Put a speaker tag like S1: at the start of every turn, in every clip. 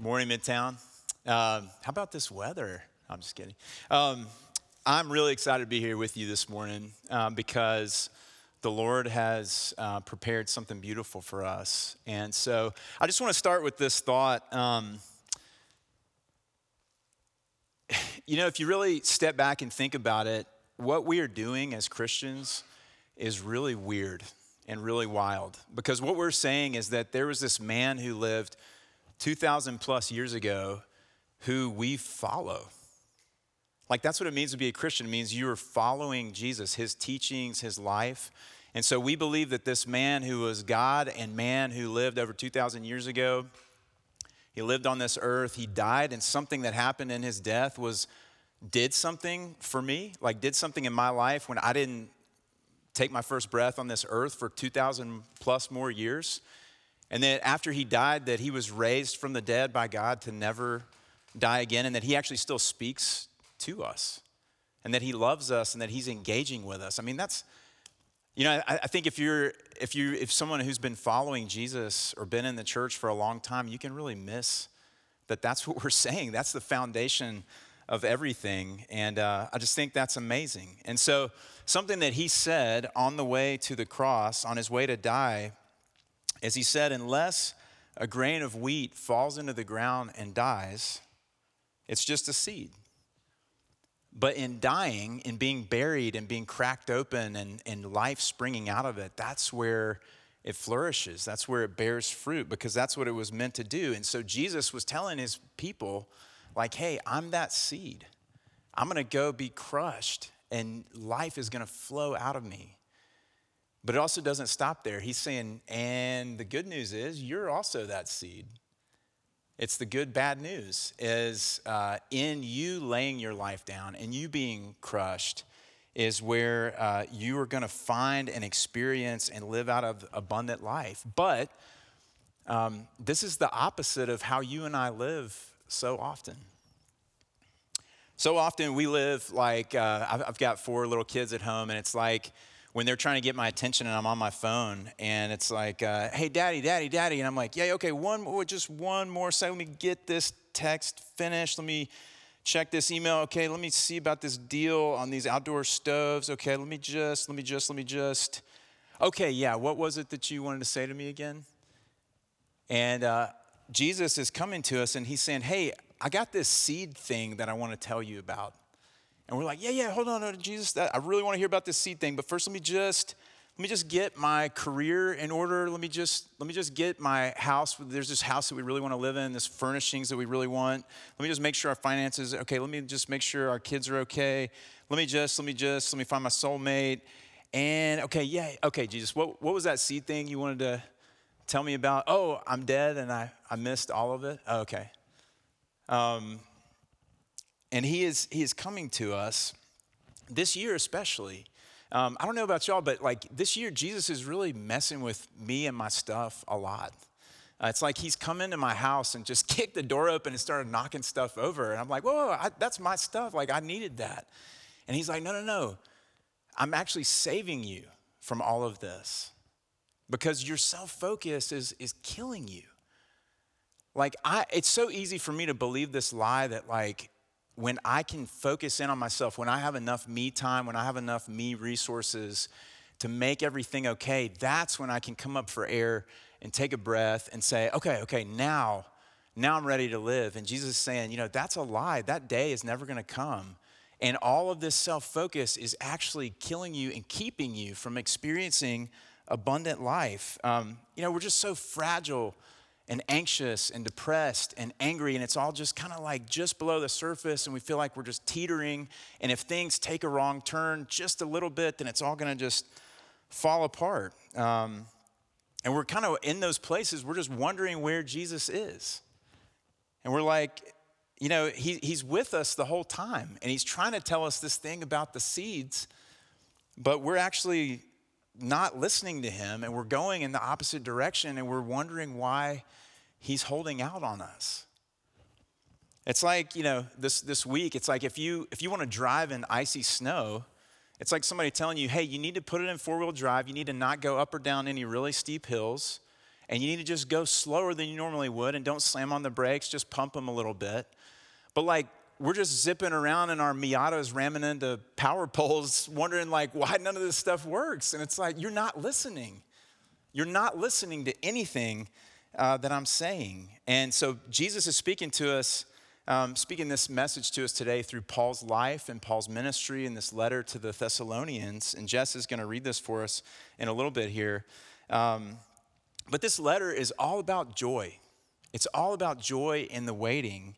S1: Morning, Midtown. Um, how about this weather? I'm just kidding. Um, I'm really excited to be here with you this morning um, because the Lord has uh, prepared something beautiful for us. And so I just want to start with this thought. Um, you know, if you really step back and think about it, what we are doing as Christians is really weird and really wild. Because what we're saying is that there was this man who lived 2,000 plus years ago who we follow. Like that's what it means to be a Christian. It means you are following Jesus, his teachings, his life. And so we believe that this man who was God and man who lived over 2,000 years ago, he lived on this earth, he died, and something that happened in his death was did something for me, like did something in my life when I didn't take my first breath on this earth for 2,000 plus more years. And then after he died, that he was raised from the dead by God to never die again, and that he actually still speaks to us, and that he loves us, and that he's engaging with us. I mean, that's, you know, I, I think if you're, if you, if someone who's been following Jesus or been in the church for a long time, you can really miss that that's what we're saying. That's the foundation of everything. And uh, I just think that's amazing. And so, something that he said on the way to the cross, on his way to die, is he said, Unless a grain of wheat falls into the ground and dies, it's just a seed. But in dying, in being buried and being cracked open and, and life springing out of it, that's where it flourishes. That's where it bears fruit because that's what it was meant to do. And so Jesus was telling his people, like, hey, I'm that seed. I'm going to go be crushed and life is going to flow out of me. But it also doesn't stop there. He's saying, and the good news is you're also that seed. It's the good, bad news is uh, in you laying your life down and you being crushed is where uh, you are going to find and experience and live out of abundant life. But um, this is the opposite of how you and I live so often. So often we live like, uh, I've, I've got four little kids at home, and it's like when they're trying to get my attention and I'm on my phone, and it's like, uh, hey, daddy, daddy, daddy. And I'm like, yeah, okay, one more, just one more second. Let me get this text finished. Let me check this email. Okay, let me see about this deal on these outdoor stoves. Okay, let me just, let me just, let me just. Okay, yeah, what was it that you wanted to say to me again? And uh, Jesus is coming to us and he's saying, Hey, I got this seed thing that I want to tell you about. And we're like, Yeah, yeah, hold on, no, Jesus, that, I really want to hear about this seed thing, but first let me just let me just get my career in order. Let me just let me just get my house. There's this house that we really want to live in, this furnishings that we really want. Let me just make sure our finances okay. Let me just make sure our kids are okay. Let me just let me just let me find my soulmate. And okay, yeah, okay, Jesus, what, what was that seed thing you wanted to tell me about, oh, I'm dead and I, I missed all of it? Oh, okay. Um, and he is, he is coming to us this year, especially. Um, I don't know about y'all, but like this year, Jesus is really messing with me and my stuff a lot. Uh, it's like he's come into my house and just kicked the door open and started knocking stuff over. And I'm like, whoa, whoa I, that's my stuff. Like, I needed that. And he's like, no, no, no. I'm actually saving you from all of this because your self focus is, is killing you. Like, I, it's so easy for me to believe this lie that, like, when I can focus in on myself, when I have enough me time, when I have enough me resources to make everything okay, that's when I can come up for air and take a breath and say, okay, okay, now, now I'm ready to live. And Jesus is saying, you know, that's a lie. That day is never gonna come. And all of this self focus is actually killing you and keeping you from experiencing abundant life. Um, you know, we're just so fragile and anxious and depressed and angry, and it's all just kind of like just below the surface, and we feel like we're just teetering. And if things take a wrong turn just a little bit, then it's all gonna just fall apart. Um, and we're kind of in those places, we're just wondering where Jesus is. And we're like, you know, he, he's with us the whole time, and he's trying to tell us this thing about the seeds, but we're actually not listening to him and we're going in the opposite direction and we're wondering why he's holding out on us. It's like, you know, this, this week, it's like if you, if you want to drive in icy snow, it's like somebody telling you, hey, you need to put it in four wheel drive. You need to not go up or down any really steep hills. and you need to just go slower than you normally would and don't slam on the brakes, just pump them a little bit. But like we're just zipping around in our Miatas ramming into power poles, wondering like why none of this stuff works. And it's like, you're not listening. You're not listening to anything uh, that I'm saying. And so Jesus is speaking to us, um, speaking this message to us today through Paul's life and Paul's ministry in this letter to the Thessalonians. And Jess is going to read this for us in a little bit here. Um, but this letter is all about joy. It's all about joy in the waiting.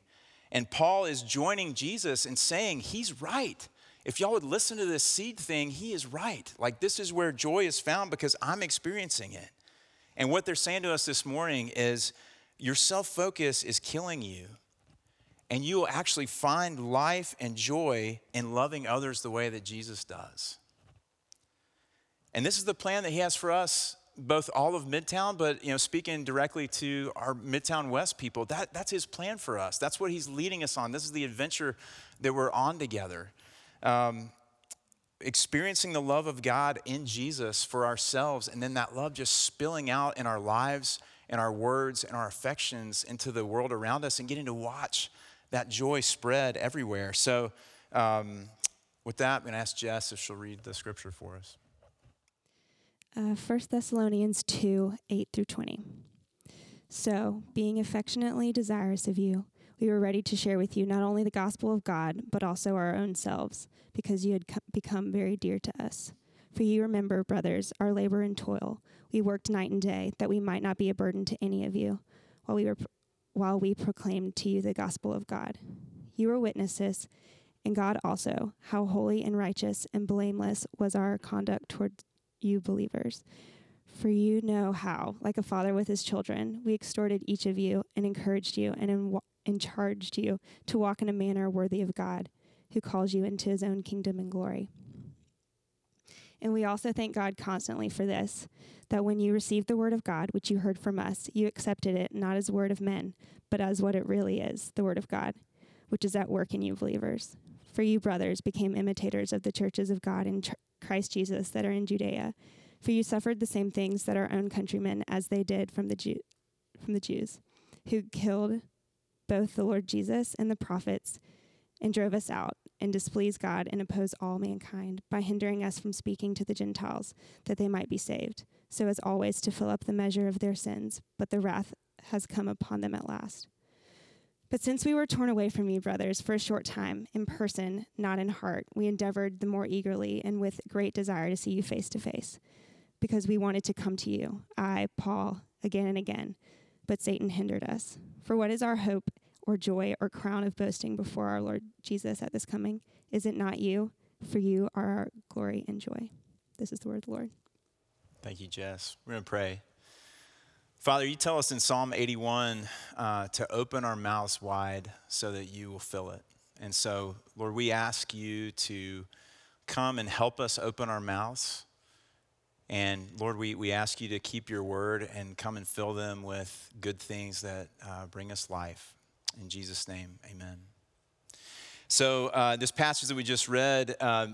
S1: And Paul is joining Jesus and saying, He's right. If y'all would listen to this seed thing, he is right. Like, this is where joy is found because I'm experiencing it. And what they're saying to us this morning is your self focus is killing you. And you will actually find life and joy in loving others the way that Jesus does. And this is the plan that he has for us both all of Midtown, but you know, speaking directly to our Midtown West people, that, that's his plan for us. That's what he's leading us on. This is the adventure that we're on together. Um, experiencing the love of God in Jesus for ourselves, and then that love just spilling out in our lives and our words and our affections into the world around us and getting to watch that joy spread everywhere. So, um, with that, I'm going to ask Jess if she'll read the scripture for us
S2: uh, 1 Thessalonians 2 8 through 20. So, being affectionately desirous of you, we were ready to share with you not only the gospel of God, but also our own selves, because you had co- become very dear to us. For you remember, brothers, our labor and toil. We worked night and day, that we might not be a burden to any of you, while we, were, while we proclaimed to you the gospel of God. You were witnesses, and God also, how holy and righteous and blameless was our conduct toward you believers. For you know how, like a father with his children, we exhorted each of you and encouraged you and, and charged you to walk in a manner worthy of God, who calls you into his own kingdom and glory. And we also thank God constantly for this that when you received the word of God, which you heard from us, you accepted it not as word of men, but as what it really is the word of God, which is at work in you believers. For you, brothers, became imitators of the churches of God in, Christ Jesus that are in Judea. For you suffered the same things that our own countrymen as they did from the Jew, from the Jews, who killed both the Lord Jesus and the prophets and drove us out and displeased God and opposed all mankind by hindering us from speaking to the Gentiles that they might be saved, so as always to fill up the measure of their sins, but the wrath has come upon them at last. But since we were torn away from you, brothers, for a short time, in person, not in heart, we endeavored the more eagerly and with great desire to see you face to face, because we wanted to come to you, I, Paul, again and again. But Satan hindered us. For what is our hope or joy or crown of boasting before our Lord Jesus at this coming? Is it not you? For you are our glory and joy. This is the word of the Lord.
S1: Thank you, Jess. We're going to pray. Father, you tell us in Psalm 81 uh, to open our mouths wide so that you will fill it. And so, Lord, we ask you to come and help us open our mouths. And Lord, we, we ask you to keep your word and come and fill them with good things that uh, bring us life. In Jesus' name, amen. So, uh, this passage that we just read, uh,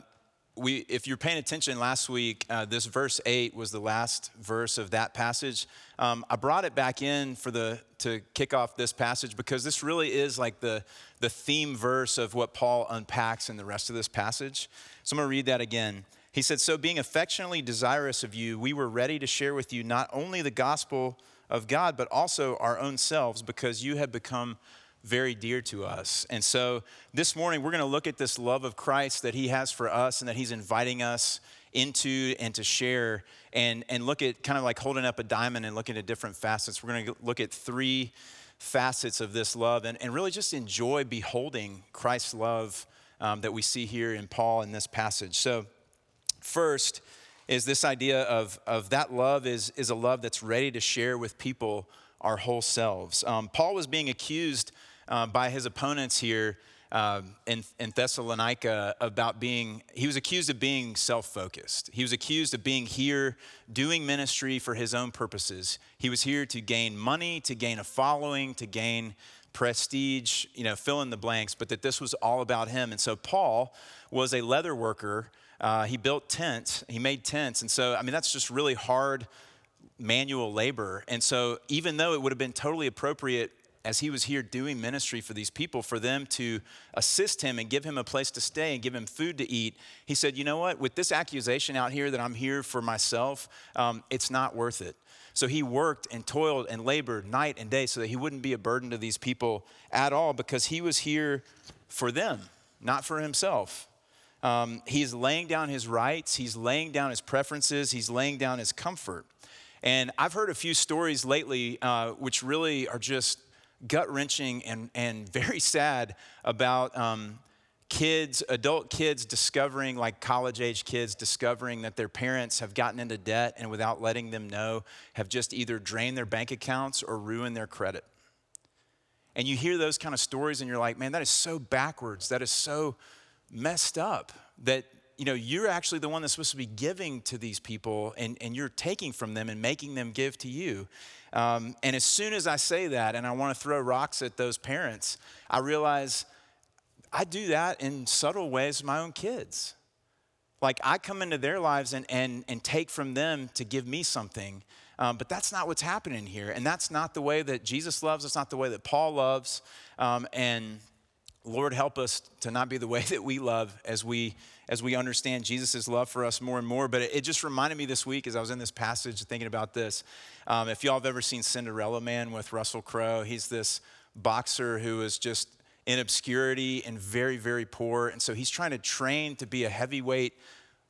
S1: we, if you're paying attention last week, uh, this verse 8 was the last verse of that passage. Um, I brought it back in for the, to kick off this passage because this really is like the, the theme verse of what Paul unpacks in the rest of this passage. So I'm going to read that again. He said, So being affectionately desirous of you, we were ready to share with you not only the gospel of God, but also our own selves because you have become very dear to us. And so this morning, we're going to look at this love of Christ that He has for us and that He's inviting us into and to share and, and look at kind of like holding up a diamond and looking at different facets. We're going to look at three facets of this love and, and really just enjoy beholding Christ's love um, that we see here in Paul in this passage. So, first, is this idea of, of that love is, is a love that's ready to share with people our whole selves. Um, Paul was being accused uh, by his opponents here um, in, in Thessalonica about being, he was accused of being self focused. He was accused of being here doing ministry for his own purposes. He was here to gain money, to gain a following, to gain prestige, you know, fill in the blanks, but that this was all about him. And so Paul was a leather worker. Uh, he built tents, he made tents. And so, I mean, that's just really hard manual labor. And so, even though it would have been totally appropriate as he was here doing ministry for these people, for them to assist him and give him a place to stay and give him food to eat, he said, You know what? With this accusation out here that I'm here for myself, um, it's not worth it. So he worked and toiled and labored night and day so that he wouldn't be a burden to these people at all because he was here for them, not for himself. Um, he's laying down his rights, he's laying down his preferences, he's laying down his comfort. And I've heard a few stories lately uh, which really are just gut wrenching and, and very sad about um, kids, adult kids discovering, like college age kids, discovering that their parents have gotten into debt and without letting them know, have just either drained their bank accounts or ruined their credit. And you hear those kind of stories and you're like, man, that is so backwards. That is so messed up that you know you're actually the one that's supposed to be giving to these people and, and you're taking from them and making them give to you um, and as soon as I say that and I want to throw rocks at those parents, I realize I do that in subtle ways with my own kids. Like I come into their lives and, and, and take from them to give me something. Um, but that's not what's happening here. And that's not the way that Jesus loves. It's not the way that Paul loves. Um, and Lord, help us to not be the way that we love as we as we understand Jesus' love for us more and more. But it, just reminded me this week as I was in this passage thinking about this. Um, if y'all have ever seen Cinderella Man with Russell Crowe, he's this boxer who is just in obscurity and very, very poor. And so he's trying to train to be a heavyweight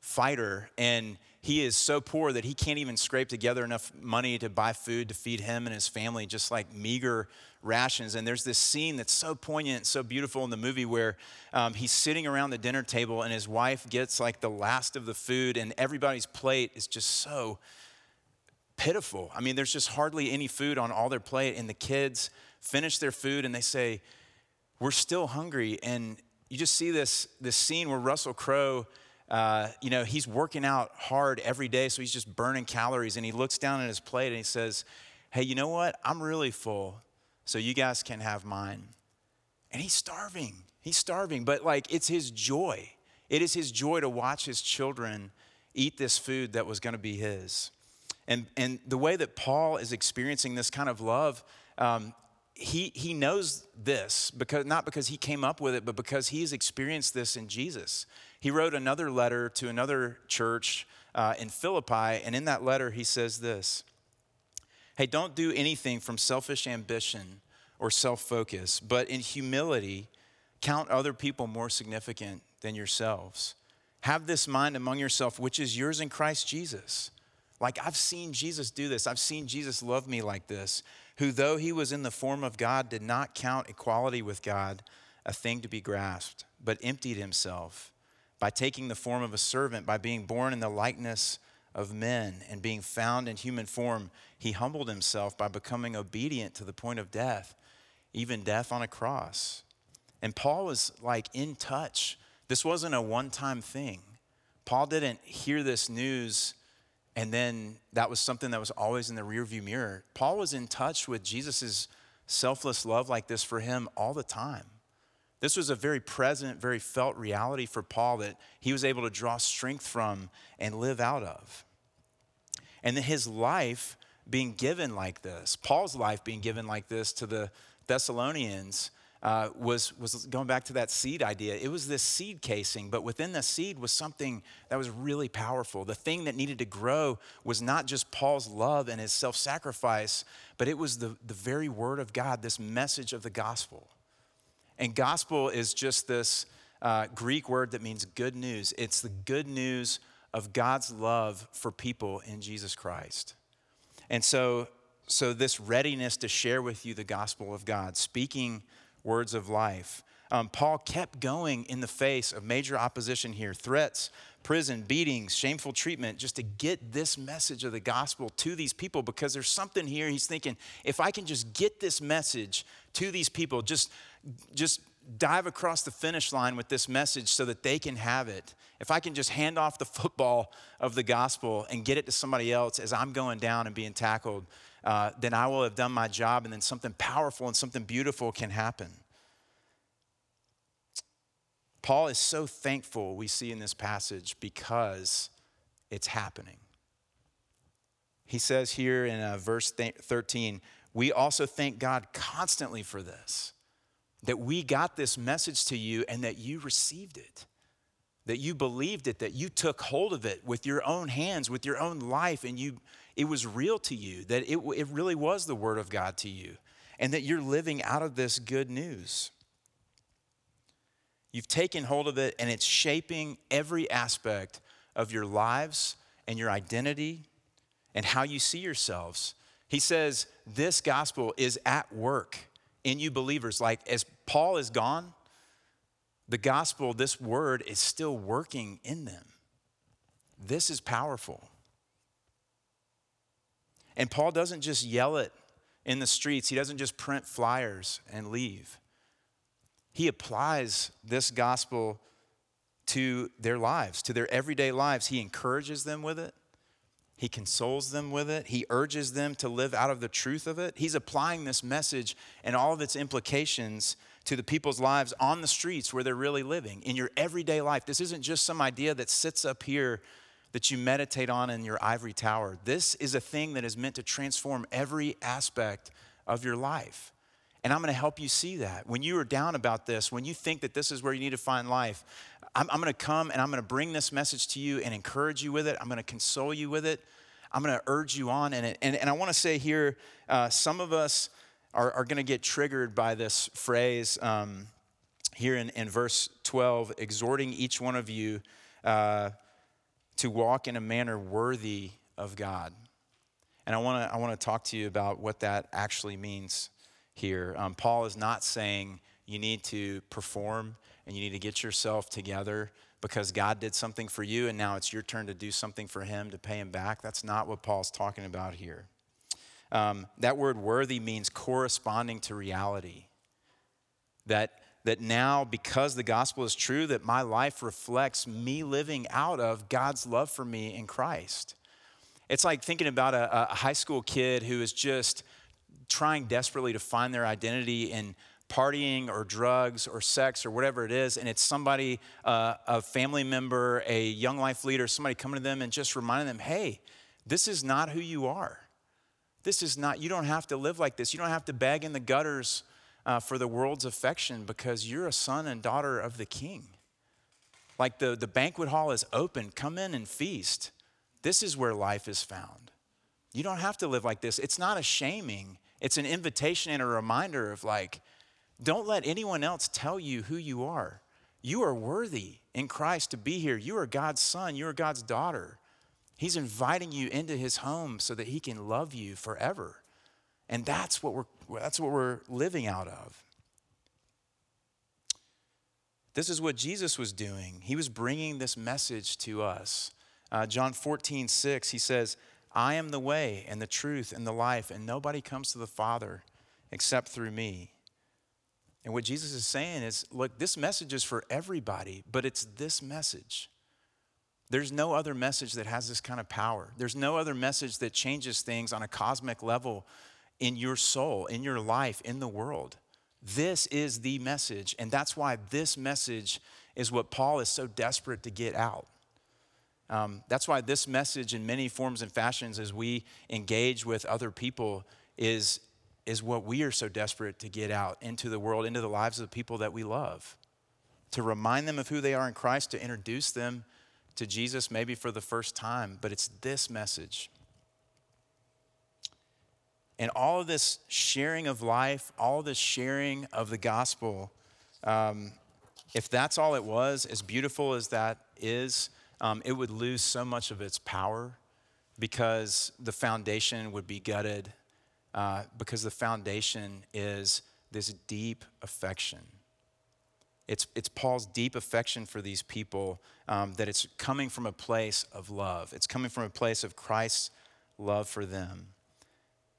S1: fighter. And he is so poor that he can't even scrape together enough money to buy food to feed him and his family, just like meager rations. And there's this scene that's so poignant, so beautiful in the movie where um, he's sitting around the dinner table and his wife gets like the last of the food, and everybody's plate is just so pitiful. I mean, there's just hardly any food on all their plate, and the kids finish their food and they say, We're still hungry. And you just see this, this scene where Russell Crowe. Uh, you know, he's working out hard every day, so he's just burning calories. And he looks down at his plate and he says, Hey, you know what? I'm really full so you guys can have mine. And he's starving. He's starving, but like it's his joy. It is his joy to watch his children eat this food that was going to be his. And, and the way that Paul is experiencing this kind of love, um, he, he knows this because not because he came up with it, but because he's experienced this in Jesus. He wrote another letter to another church uh, in Philippi, and in that letter he says this Hey, don't do anything from selfish ambition or self focus, but in humility, count other people more significant than yourselves. Have this mind among yourself, which is yours in Christ Jesus. Like, I've seen Jesus do this. I've seen Jesus love me like this, who, though he was in the form of God, did not count equality with God a thing to be grasped, but emptied himself by taking the form of a servant, by being born in the likeness of men and being found in human form, he humbled himself by becoming obedient to the point of death, even death on a cross. And Paul was like in touch. This wasn't a one time thing. Paul didn't hear this news and then that was something that was always in the rearview mirror. Paul was in touch with Jesus' selfless love like this for him all the time. This was a very present, very felt reality for Paul that he was able to draw strength from and live out of. And then his life being given like this, Paul's life being given like this to the Thessalonians, uh, was, was going back to that seed idea. It was this seed casing, but within the seed was something that was really powerful. The thing that needed to grow was not just Paul's love and his self sacrifice, but it was the, the very word of God, this message of the gospel. And gospel is just this uh, Greek word that means good news. It's the good news of God's love for people in Jesus Christ. And so, so this readiness to share with you the gospel of God, speaking words of life. Um, Paul kept going in the face of major opposition here threats, prison, beatings, shameful treatment, just to get this message of the gospel to these people because there's something here. He's thinking, if I can just get this message to these people, just, just dive across the finish line with this message so that they can have it. If I can just hand off the football of the gospel and get it to somebody else as I'm going down and being tackled, uh, then I will have done my job and then something powerful and something beautiful can happen. Paul is so thankful, we see in this passage, because it's happening. he says here in uh, verse 13, we also thank God constantly for this, that we got this message to you and that you received it, that you believed it, that you took hold of it with your own hands, with your own life, and you, it was real to you, that it, it really was the Word of God to you, and that you're living out of this good news. You've taken hold of it, and it's shaping every aspect of your lives and your identity and how you see yourselves. He says this gospel is at work in you believers. Like as Paul is gone, the gospel, this word, is still working in them. This is powerful. And Paul doesn't just yell it in the streets, he doesn't just print flyers and leave. He applies this gospel to their lives, to their everyday lives. He encourages them with it. He consoles them with it. He urges them to live out of the truth of it. He's applying this message and all of its implications to the people's lives on the streets where they're really living in your everyday life. This isn't just some idea that sits up here that you meditate on in your ivory tower. This is a thing that is meant to transform every aspect of your life. And I'm going to help you see that. When you are down about this, when you think that this is where you need to find life, I'm, I'm going to come and I'm going to bring this message to you and encourage you with it. I'm going to console you with it. I'm going to urge you on in it. And, and I want to say here, uh, some of us are, are going to get triggered by this phrase um, here in, in verse 12, exhorting each one of you uh, to walk in a manner worthy of God. And I want to I want to talk to you about what that actually means here. Um, Paul is not saying you need to perform and you need to get yourself together because God did something for you and now it's your turn to do something for Him to pay Him back. That's not what Paul's talking about here. Um, that word worthy means corresponding to reality. That, that now, because the gospel is true, that my life reflects me living out of God's love for me in Christ. It's like thinking about a, a high school kid who is just trying desperately to find their identity in partying or drugs or sex or whatever it is, and it's somebody, uh, a family member, a young life leader, somebody coming to them and just reminding them, hey, this is not who you are. This is not, you don't have to live like this. You don't have to beg in the gutters uh, for the world's affection because you're a son and daughter of the king. Like the, the banquet hall is open, come in and feast. This is where life is found. You don't have to live like this. It's not a shaming, it's an invitation and a reminder of like, don't let anyone else tell you who you are. You are worthy in Christ to be here. You are God's son, you are God's daughter. He's inviting you into his home so that he can love you forever. And that's what we're, that's what we're living out of. This is what Jesus was doing. He was bringing this message to us. Uh, John 14, 6, he says, I am the way and the truth and the life, and nobody comes to the Father except through me. And what Jesus is saying is look, this message is for everybody, but it's this message. There's no other message that has this kind of power. There's no other message that changes things on a cosmic level in your soul, in your life, in the world. This is the message. And that's why this message is what Paul is so desperate to get out. Um, that's why this message, in many forms and fashions, as we engage with other people, is is what we are so desperate to get out into the world, into the lives of the people that we love. To remind them of who they are in Christ, to introduce them to Jesus maybe for the first time. But it's this message. And all of this sharing of life, all this sharing of the gospel, um, if that's all it was, as beautiful as that is, um, it would lose so much of its power because the foundation would be gutted uh, because the foundation is this deep affection. It's, it's Paul's deep affection for these people um, that it's coming from a place of love. It's coming from a place of Christ's love for them.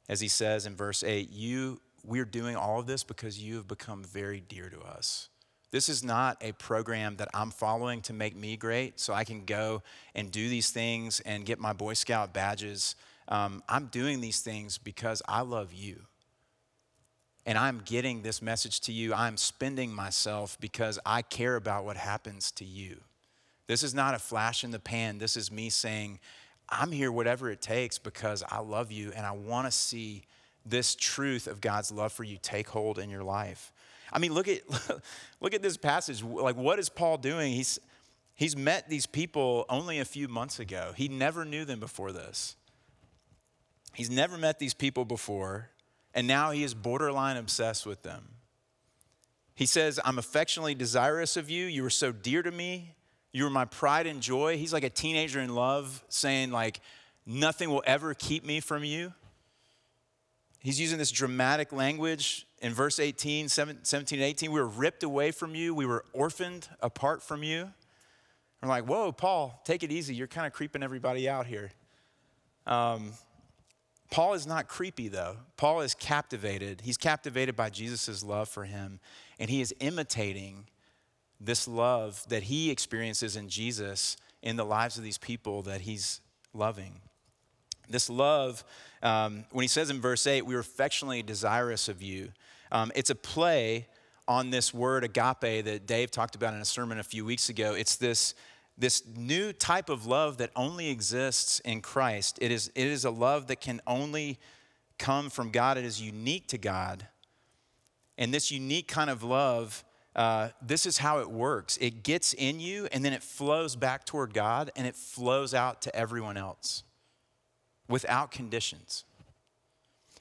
S1: As he says in verse 8, you, we're doing all of this because you have become very dear to us. This is not a program that I'm following to make me great so I can go and do these things and get my Boy Scout badges um, I'm doing these things because I love you. And I'm getting this message to you. I'm spending myself because I care about what happens to you. This is not a flash in the pan. This is me saying, I'm here whatever it takes because I love you and I want to see this truth of God's love for you take hold in your life. I mean, look at look at this passage. Like what is Paul doing? He's he's met these people only a few months ago. He never knew them before this. He's never met these people before, and now he is borderline obsessed with them. He says, I'm affectionately desirous of you. You were so dear to me. You were my pride and joy. He's like a teenager in love, saying, like, nothing will ever keep me from you. He's using this dramatic language in verse 18, 17, 18. We were ripped away from you. We were orphaned apart from you. We're like, whoa, Paul, take it easy. You're kind of creeping everybody out here. Um, Paul is not creepy, though. Paul is captivated. He's captivated by Jesus' love for him, and he is imitating this love that he experiences in Jesus in the lives of these people that he's loving. This love, um, when he says in verse 8, we are affectionately desirous of you, um, it's a play on this word agape that Dave talked about in a sermon a few weeks ago. It's this this new type of love that only exists in Christ. It is, it is a love that can only come from God, it is unique to God. And this unique kind of love, uh, this is how it works it gets in you, and then it flows back toward God, and it flows out to everyone else without conditions.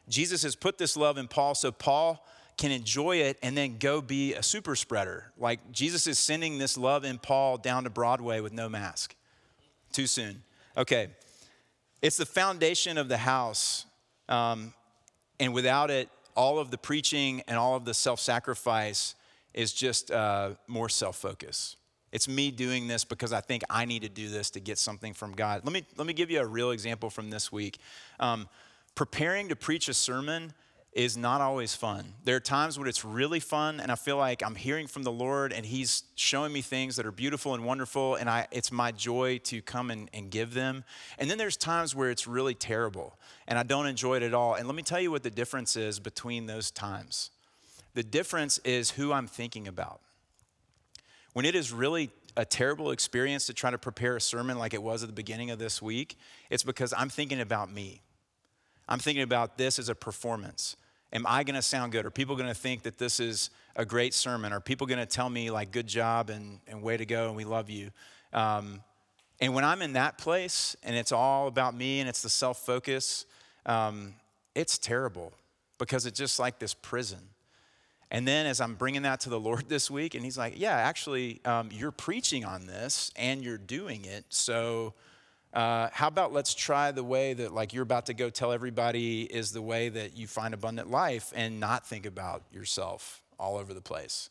S1: Jesus has put this love in Paul, so Paul can enjoy it and then go be a super spreader. Like Jesus is sending this love in Paul down to Broadway with no mask. Too soon. Okay. It's the foundation of the house. Um, and without it, all of the preaching and all of the self sacrifice is just uh, more self focus. It's me doing this because I think I need to do this to get something from God. Let me, let me give you a real example from this week. Um, preparing to preach a sermon is not always fun. There are times when it's really fun and I feel like I'm hearing from the Lord and He's showing me things that are beautiful and wonderful, and I, it's my joy to come and, and give them. And then there's times where it's really terrible and I don't enjoy it at all. And let me tell you what the difference is between those times the difference is who I'm thinking about. When it is really a terrible experience to try to prepare a sermon like it was at the beginning of this week, it's because I'm thinking about me. I'm thinking about this as a performance. Am I going to sound good? Are people going to think that this is a great sermon? Are people going to tell me, like, good job and, and way to go and we love you? Um, and when I'm in that place and it's all about me and it's the self focus, um, it's terrible because it's just like this prison. And then as I'm bringing that to the Lord this week, and He's like, Yeah, actually, um, you're preaching on this and you're doing it. So uh, how about let's try the way that, like, you're about to go tell everybody is the way that you find abundant life and not think about yourself all over the place.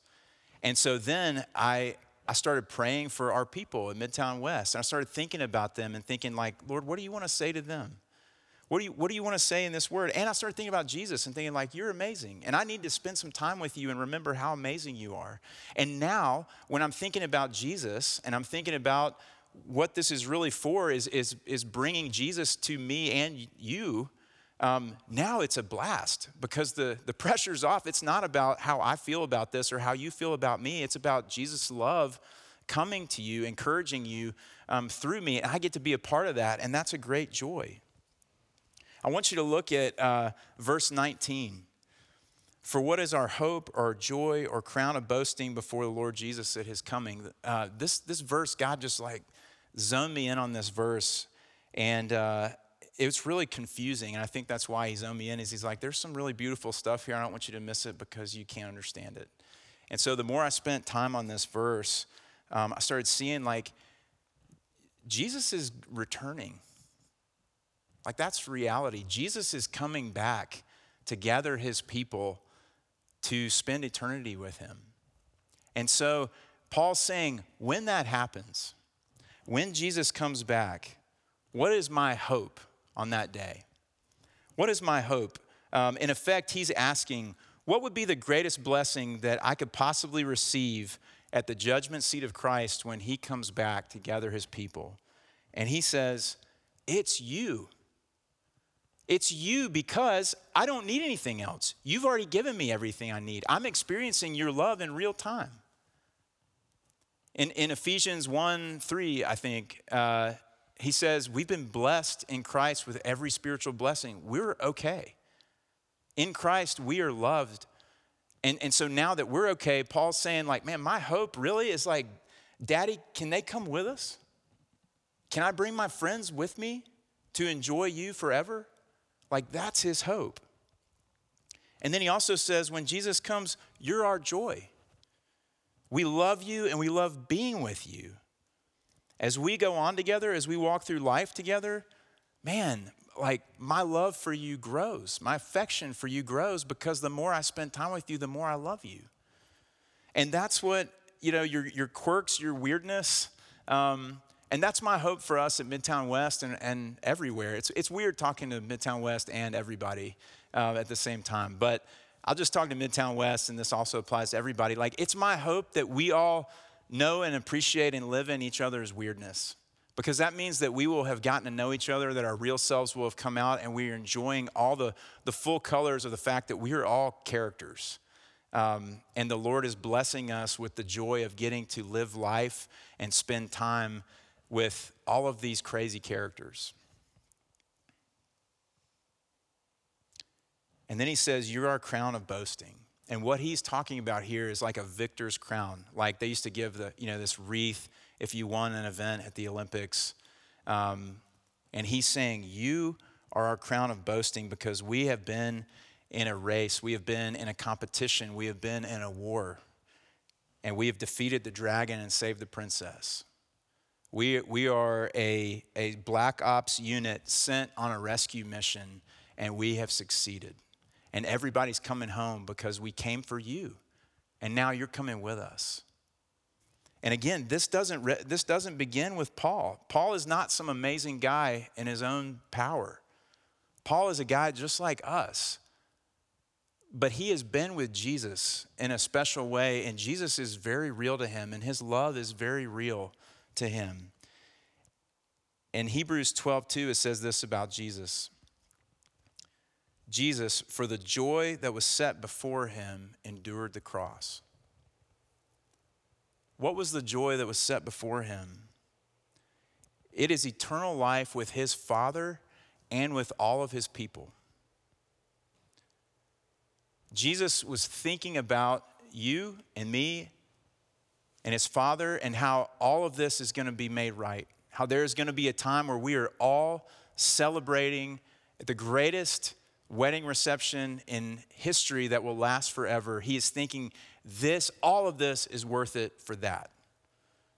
S1: And so then I, I started praying for our people in Midtown West. And I started thinking about them and thinking, like, Lord, what do you want to say to them? What do, you, what do you want to say in this word? And I started thinking about Jesus and thinking, like, you're amazing. And I need to spend some time with you and remember how amazing you are. And now, when I'm thinking about Jesus and I'm thinking about what this is really for is, is, is bringing Jesus to me and you. Um, now it's a blast because the, the pressure's off. It's not about how I feel about this or how you feel about me. It's about Jesus' love coming to you, encouraging you um, through me. And I get to be a part of that, and that's a great joy. I want you to look at uh, verse 19. For what is our hope or joy or crown of boasting before the Lord Jesus at his coming? Uh, this, this verse, God just like zoned me in on this verse, and uh, it was really confusing. And I think that's why he zoned me in. Is he's like, "There's some really beautiful stuff here. I don't want you to miss it because you can't understand it." And so the more I spent time on this verse, um, I started seeing like Jesus is returning. Like that's reality. Jesus is coming back to gather his people to spend eternity with him. And so Paul's saying, when that happens, when Jesus comes back, what is my hope on that day? What is my hope? Um, in effect, he's asking, what would be the greatest blessing that I could possibly receive at the judgment seat of Christ when he comes back to gather his people? And he says, It's you. It's you because I don't need anything else. You've already given me everything I need. I'm experiencing your love in real time. In, in Ephesians 1 3, I think, uh, he says, We've been blessed in Christ with every spiritual blessing. We're okay. In Christ, we are loved. And, and so now that we're okay, Paul's saying, like, man, my hope really is like, Daddy, can they come with us? Can I bring my friends with me to enjoy you forever? Like, that's his hope. And then he also says, when Jesus comes, you're our joy. We love you and we love being with you. As we go on together, as we walk through life together, man, like my love for you grows. My affection for you grows because the more I spend time with you, the more I love you. And that's what, you know, your, your quirks, your weirdness, um, and that's my hope for us at Midtown West and, and everywhere. It's, it's weird talking to Midtown West and everybody uh, at the same time, but I'll just talk to Midtown West, and this also applies to everybody. Like, it's my hope that we all know and appreciate and live in each other's weirdness because that means that we will have gotten to know each other, that our real selves will have come out, and we are enjoying all the, the full colors of the fact that we are all characters. Um, and the Lord is blessing us with the joy of getting to live life and spend time with all of these crazy characters. And then he says, You're our crown of boasting. And what he's talking about here is like a victor's crown. Like they used to give the, you know, this wreath if you won an event at the Olympics. Um, and he's saying, You are our crown of boasting because we have been in a race, we have been in a competition, we have been in a war, and we have defeated the dragon and saved the princess. We, we are a, a black ops unit sent on a rescue mission, and we have succeeded. And everybody's coming home because we came for you, and now you're coming with us. And again, this doesn't, re- this doesn't begin with Paul. Paul is not some amazing guy in his own power. Paul is a guy just like us. But he has been with Jesus in a special way, and Jesus is very real to him, and his love is very real to him. In Hebrews 12, 2, it says this about Jesus Jesus, for the joy that was set before him, endured the cross. What was the joy that was set before him? It is eternal life with his Father and with all of his people. Jesus was thinking about you and me and his Father and how all of this is going to be made right. How there is going to be a time where we are all celebrating the greatest wedding reception in history that will last forever. He is thinking this, all of this is worth it for that.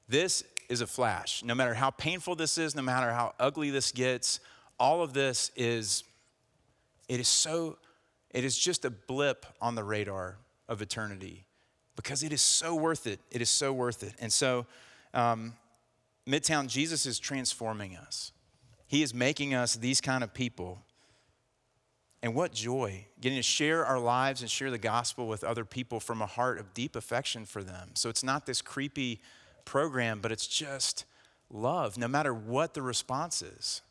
S1: This is a flash. No matter how painful this is, no matter how ugly this gets, all of this is, it is so, it is just a blip on the radar of eternity because it is so worth it. It is so worth it. And so, um, Midtown, Jesus is transforming us. He is making us these kind of people and what joy getting to share our lives and share the gospel with other people from a heart of deep affection for them. So it's not this creepy program, but it's just love, no matter what the response is.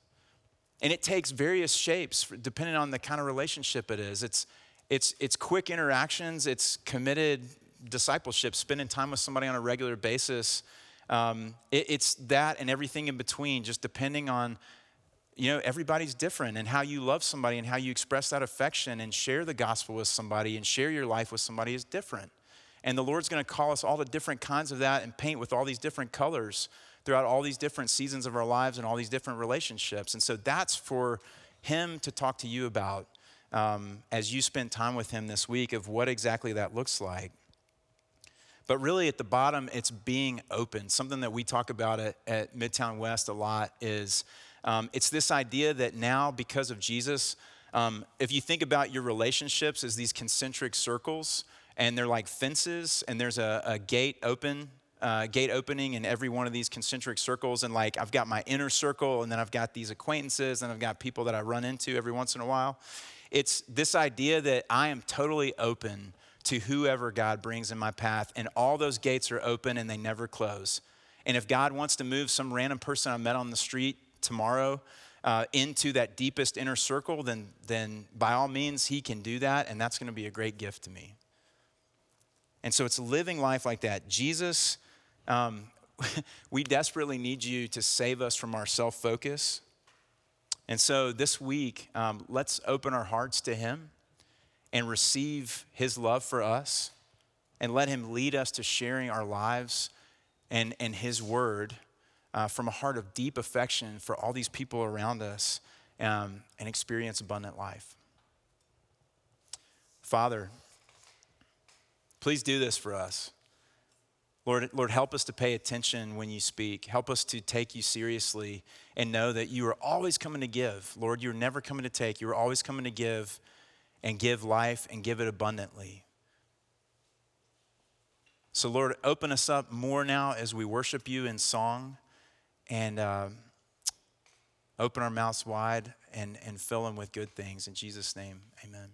S1: And it takes various shapes depending on the kind of relationship it is. It's, it's, it's quick interactions, it's committed discipleship, spending time with somebody on a regular basis. Um, it, it's that and everything in between, just depending on you know, everybody's different, and how you love somebody and how you express that affection and share the gospel with somebody and share your life with somebody is different. And the Lord's gonna call us all to different kinds of that and paint with all these different colors throughout all these different seasons of our lives and all these different relationships. And so that's for Him to talk to you about um, as you spend time with Him this week of what exactly that looks like. But really, at the bottom, it's being open. Something that we talk about at, at Midtown West a lot is um, it's this idea that now, because of Jesus, um, if you think about your relationships as these concentric circles, and they're like fences, and there's a, a gate open, uh, gate opening in every one of these concentric circles, and like I've got my inner circle, and then I've got these acquaintances, and I've got people that I run into every once in a while. It's this idea that I am totally open to whoever God brings in my path, and all those gates are open and they never close. And if God wants to move some random person I met on the street tomorrow uh, into that deepest inner circle, then, then by all means, He can do that, and that's going to be a great gift to me. And so it's living life like that. Jesus, um, we desperately need you to save us from our self focus. And so this week, um, let's open our hearts to Him and receive His love for us and let Him lead us to sharing our lives and, and His word uh, from a heart of deep affection for all these people around us um, and experience abundant life. Father, please do this for us. Lord, Lord, help us to pay attention when you speak. Help us to take you seriously and know that you are always coming to give. Lord, you're never coming to take. You're always coming to give and give life and give it abundantly. So, Lord, open us up more now as we worship you in song and uh, open our mouths wide and, and fill them with good things. In Jesus' name, amen.